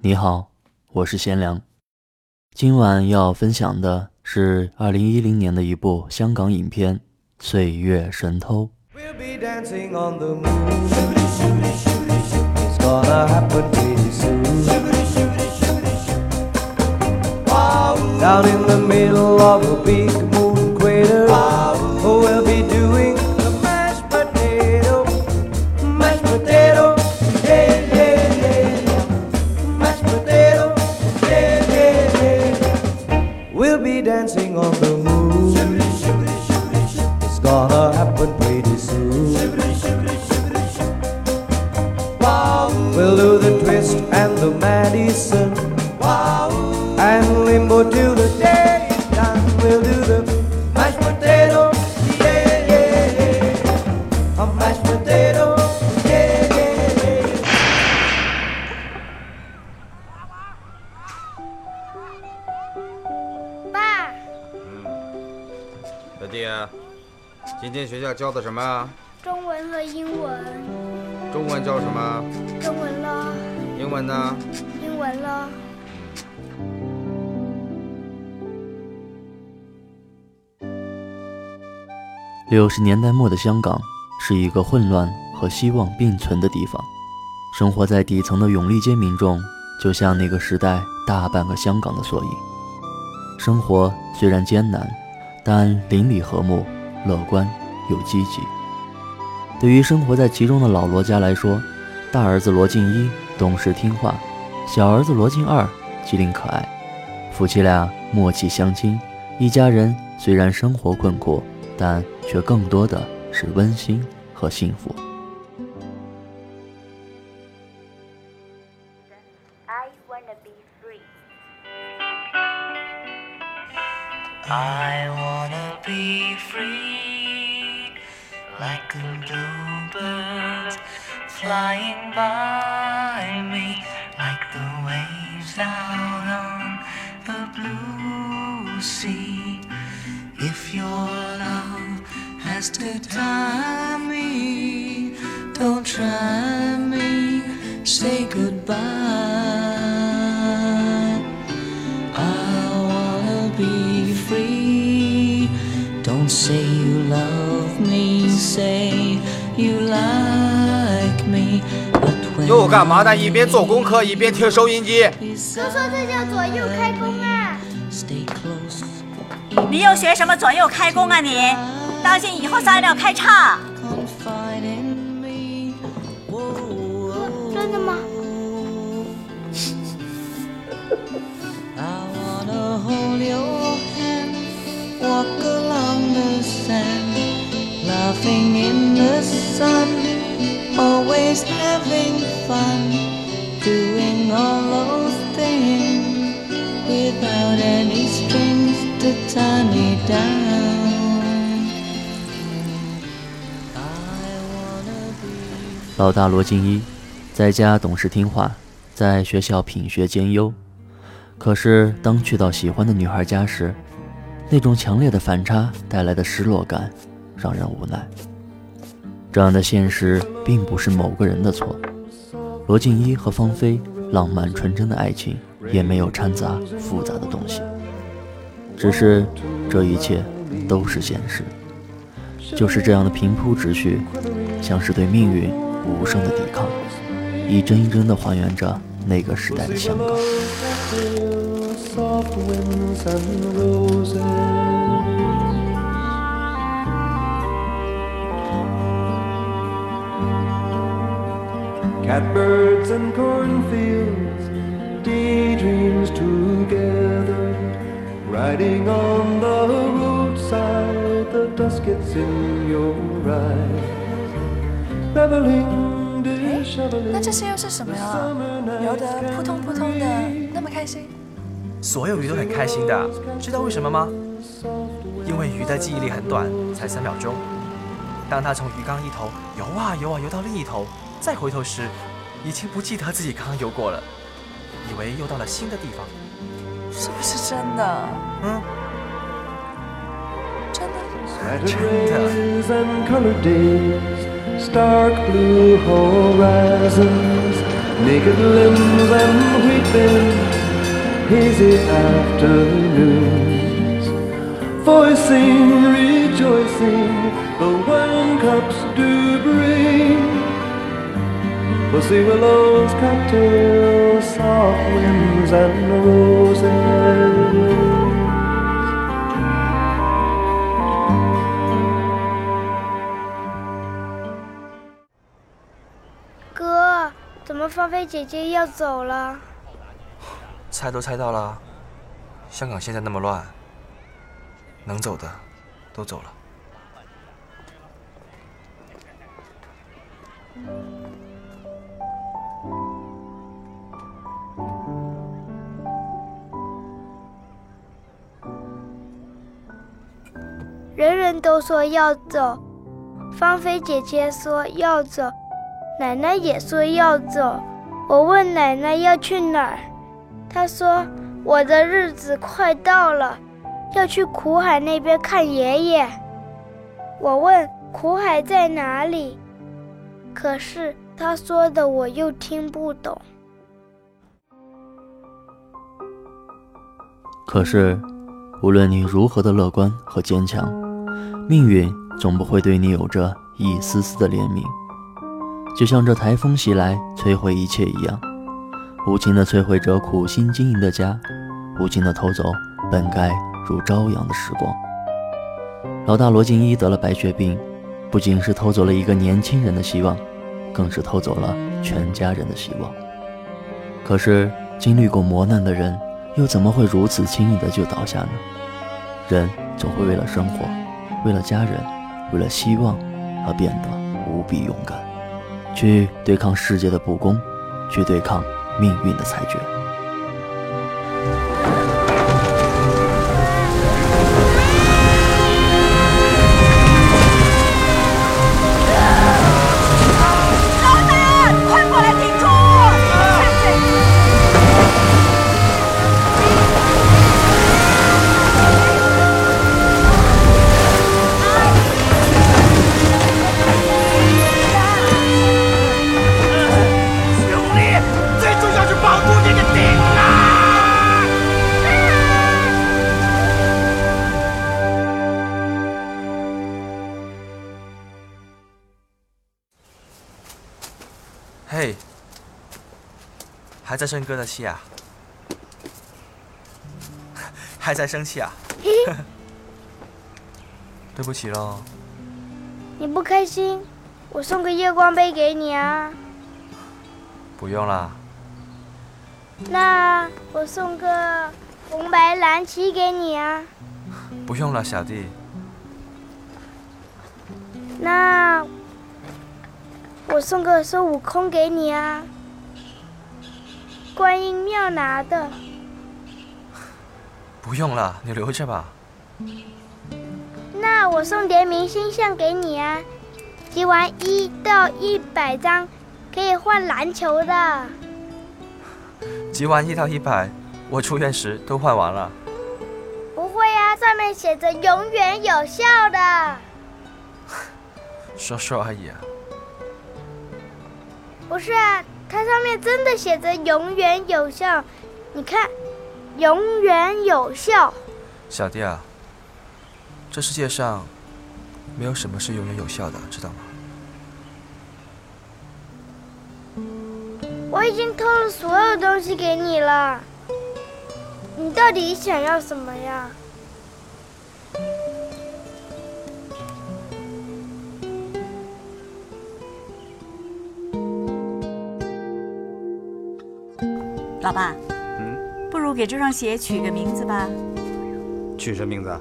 你好，我是贤良。今晚要分享的是二零一零年的一部香港影片《岁月神偷》。We'll be and the Madison. And limbo till the day is done. We'll do the mashed potato. Yeah, yeah, yeah. A mashed potato. Yeah, yeah, yeah. 爸，小弟，今天学校教的什么？中文和英文，中文教什么？中文了，英文呢？英文了。六十年代末的香港是一个混乱和希望并存的地方，生活在底层的永利街民众就像那个时代大半个香港的缩影。生活虽然艰难，但邻里和睦、乐观又积极。对于生活在其中的老罗家来说，大儿子罗敬一懂事听话，小儿子罗晋二机灵可爱，夫妻俩默契相亲，一家人虽然生活困苦，但却更多的是温馨和幸福。Don't try me, say goodbye. I wanna be free. Don't say you love me, say you like me. But when 又干嘛呢？一边做功课一边听收音机。都说这叫左右开弓啊！stay close, 你又学什么左右开弓啊你？当心以后撒尿开叉！I wanna hold your hand, walk along the sand, laughing in the sun, always having fun, doing all those things without any strings to tie me down. I wanna be 老大罗敬一，在家懂事听话，在学校品学兼优。可是当去到喜欢的女孩家时，那种强烈的反差带来的失落感，让人无奈。这样的现实并不是某个人的错。罗静一和芳菲浪漫纯真的爱情也没有掺杂复杂的东西，只是这一切都是现实。就是这样的平铺直叙，像是对命运无声的抵抗，一帧一帧地还原着那个时代的香港。Soft winds and roses. Catbirds and cornfields, daydreams together, riding on the roadside. The dusk gets in your eyes, reveling, disheveling. 那这些又是什么呀？游得扑通扑通的，那么开心。 所有鱼都很开心的，知道为什么吗？因为鱼的记忆力很短，才三秒钟。当它从鱼缸一头游啊游啊游到另一头，再回头时，已经不记得自己刚刚游过了，以为又到了新的地方。是不是真的？嗯，真的？Saturdays and hazy afternoons, voicing, rejoicing, the wine cups do bring. Pussy willows, cattails, soft winds, and roses. 哥，怎么芳菲姐姐要走了？ 猜都猜到了，香港现在那么乱，能走的都走了。人人都说要走，芳菲姐姐说要走，奶奶也说要走。我问奶奶要去哪儿，他说我的日子快到了，要去苦海那边看爷爷。我问苦海在哪里，可是他说的我又听不懂。可是，无论你如何的乐观和坚强，命运总不会对你有着一丝丝的怜悯，就像这台风袭来摧毁一切一样，无情的摧毁着苦心经营的家，无情的偷走本该如朝阳的时光。老大罗静一得了白血病，不仅是偷走了一个年轻人的希望，更是偷走了全家人的希望。可是经历过磨难的人，又怎么会如此轻易的就倒下呢？人总会为了生活，为了家人，为了希望而变得无比勇敢，去对抗世界的不公，去对抗命运的裁决。在生哥的气啊？还在生气啊？对不起喽，你不开心，我送个夜光杯给你啊。不用啦。那我送个红白蓝旗给你啊。不用了，小弟。那我送个孙悟空给你啊。观音庙拿的。不用了，你留着吧。那我送点明星像给你啊。集完一到一百张，可以换篮球的。集完一到一百，我出院时都换完了。不会啊，上面写着永远有效的。说说而已啊。不是啊，它上面真的写着永远有效。你看，永远有效。小弟啊，这世界上没有什么是永远有效的，知道吗？我已经偷了所有东西给你了，你到底想要什么呀？老爸，嗯，不如给这双鞋取个名字吧。取什么名字？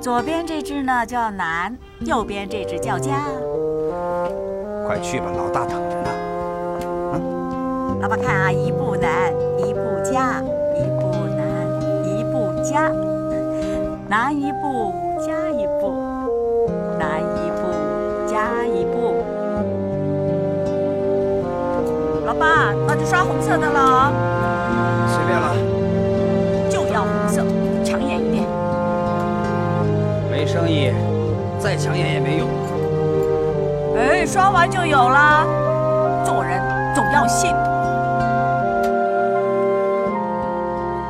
左边这只呢叫南，右边这只叫家。快去吧，老大等着呢。嗯老爸看啊，一步南，一步家，一步南，一步家，南一步，那就刷红色的了，随便了，就要红色，抢眼一点。没生意，再抢眼也没用。哎，刷完就有了。做人总要信。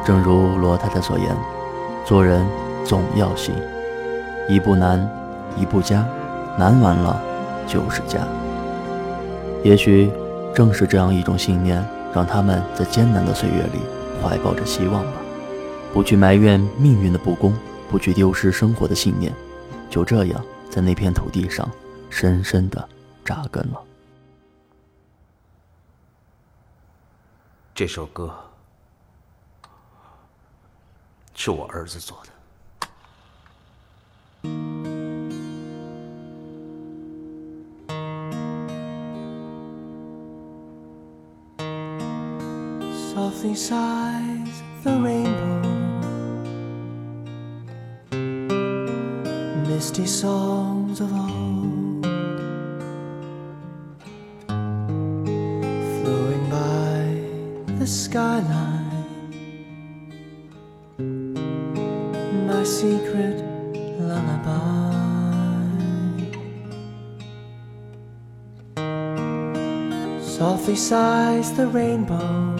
正如罗太太所言，做人总要信，一步难，一步加，难完了就是家。也许正是这样一种信念，让他们在艰难的岁月里怀抱着希望吧，不去埋怨命运的不公，不去丢失生活的信念，就这样在那片土地上深深的扎根了。这首歌是我儿子做的。Sighs the rainbow. Misty songs of old flowing by the skyline. My secret lullaby. Softly sighs the rainbow.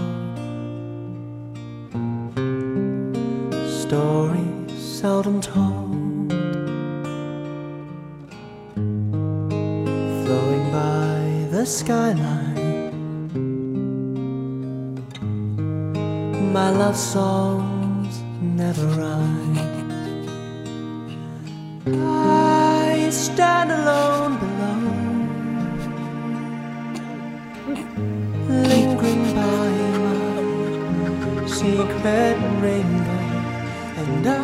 Skyline. My love songs never rhyme. I stand alone below, lingering by my secret rainbow and I,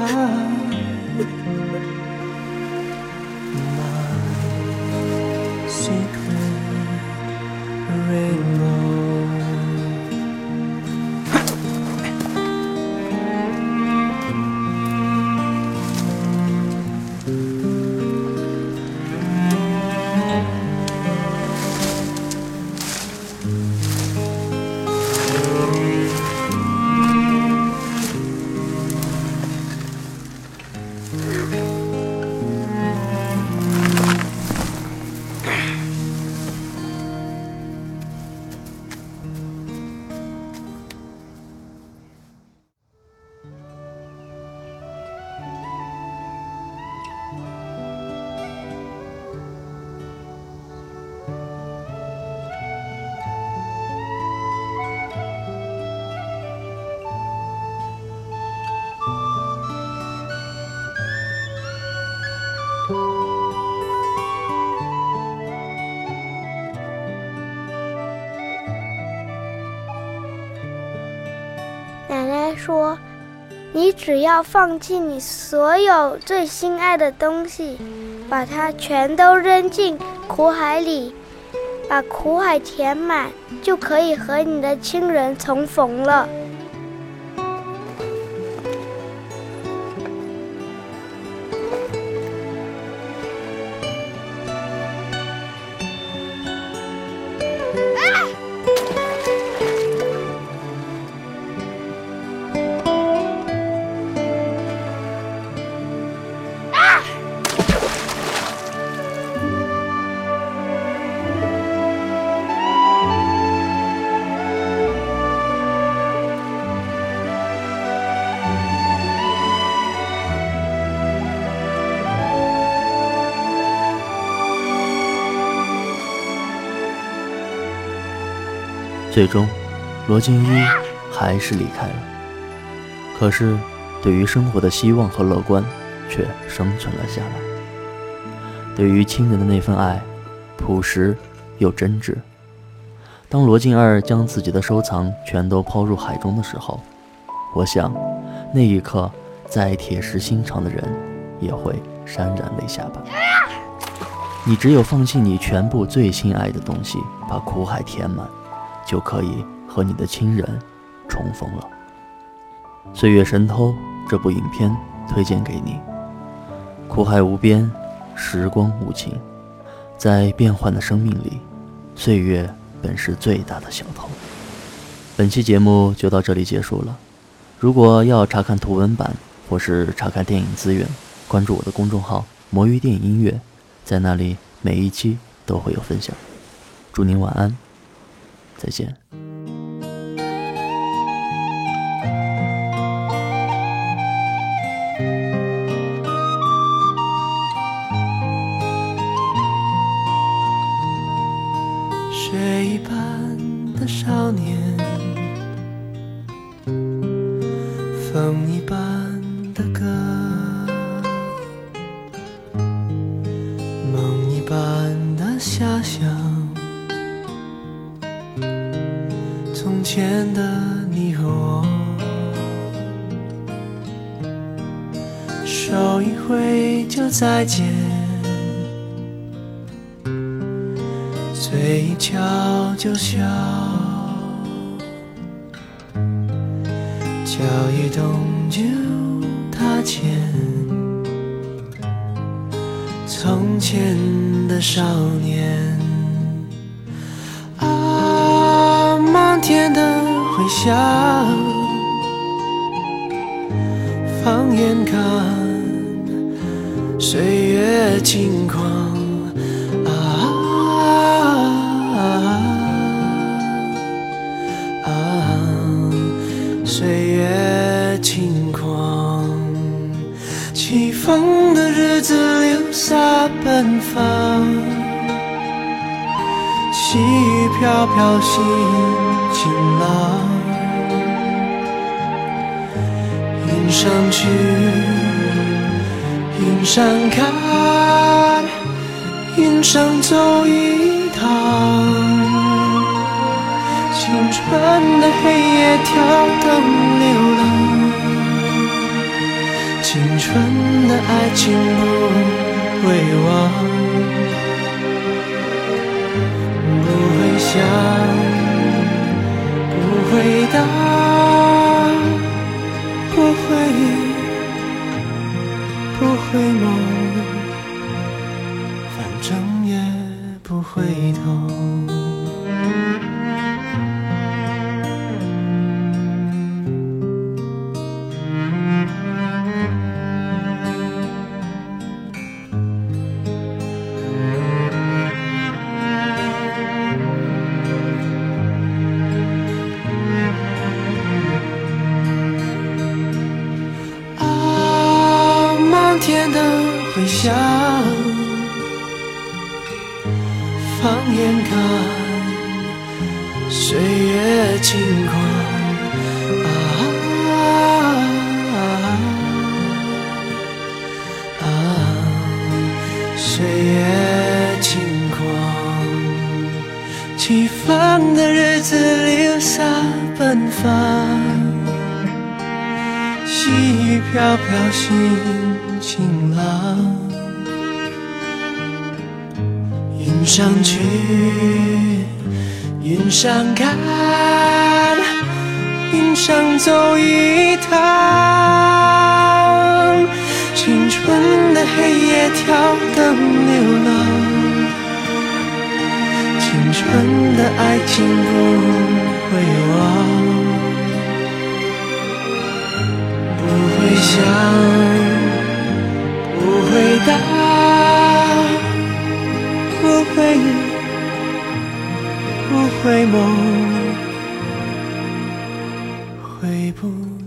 my 你只要放弃你所有最心爱的东西，把它全都扔进苦海里，把苦海填满，就可以和你的亲人重逢了。”最终，罗静一还是离开了。可是，对于生活的希望和乐观，却生存了下来。对于亲人的那份爱，朴实又真挚。当罗静二将自己的收藏全都抛入海中的时候，我想，那一刻，再铁石心肠的人，也会潸然泪下吧。你只有放弃你全部最心爱的东西，把苦海填满。就可以和你的亲人重逢了。《岁月神偷》这部影片推荐给你。苦海无边，时光无情，在变幻的生命里，岁月本是最大的小偷。本期节目就到这里结束了。如果要查看图文版或是查看电影资源，关注我的公众号“魔芋电影音乐”，在那里每一期都会有分享。祝您晚安，再见。笑就笑，脚一动就踏前。从前的少年，啊，漫天的回响，放眼看，岁月轻狂。风的日子留下奔放，细雨飘飘心晴朗，云上去，云上看，云上走一趟。青春的黑夜跳灯流浪，青春的爱情不会忘，天的回响，放眼看，岁月轻狂。啊啊，岁月轻狂，起风的日子留下奔放。细雨飘飘心云上去，云上看，云上走一趟。青春的黑夜挑灯流浪，青春的爱情不会忘。不会想，答，不会，不会梦，回不。